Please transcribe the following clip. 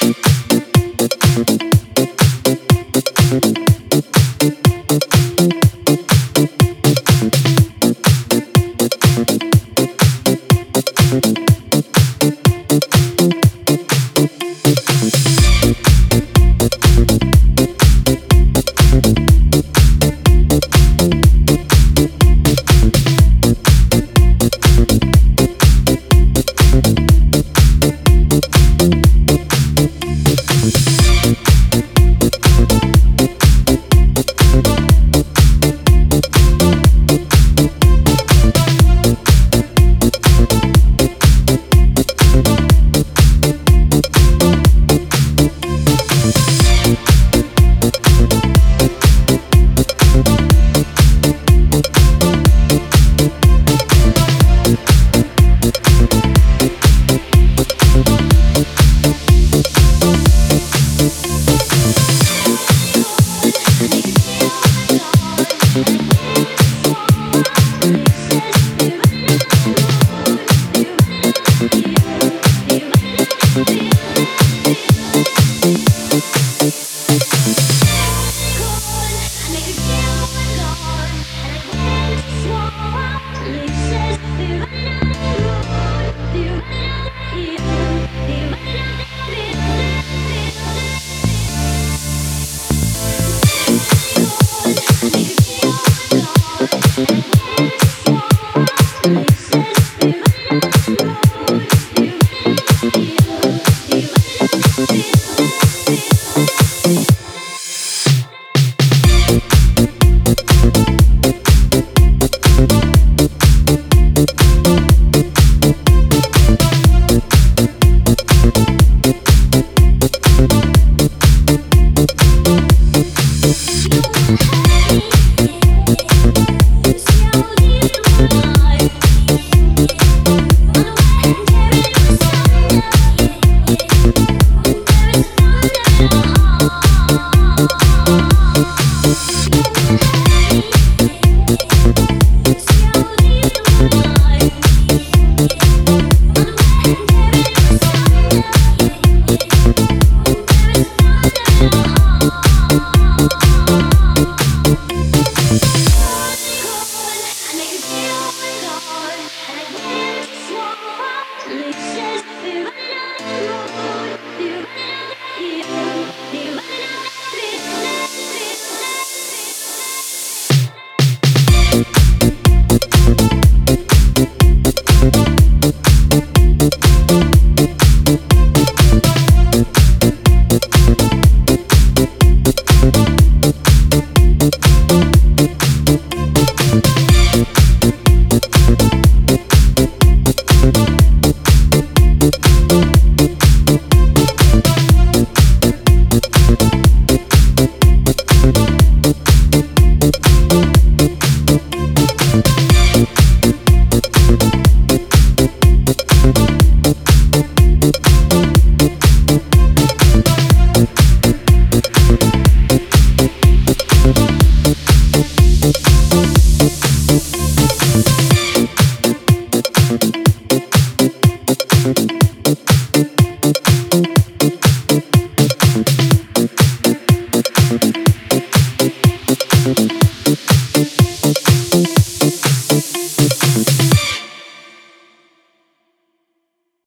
Thank Thank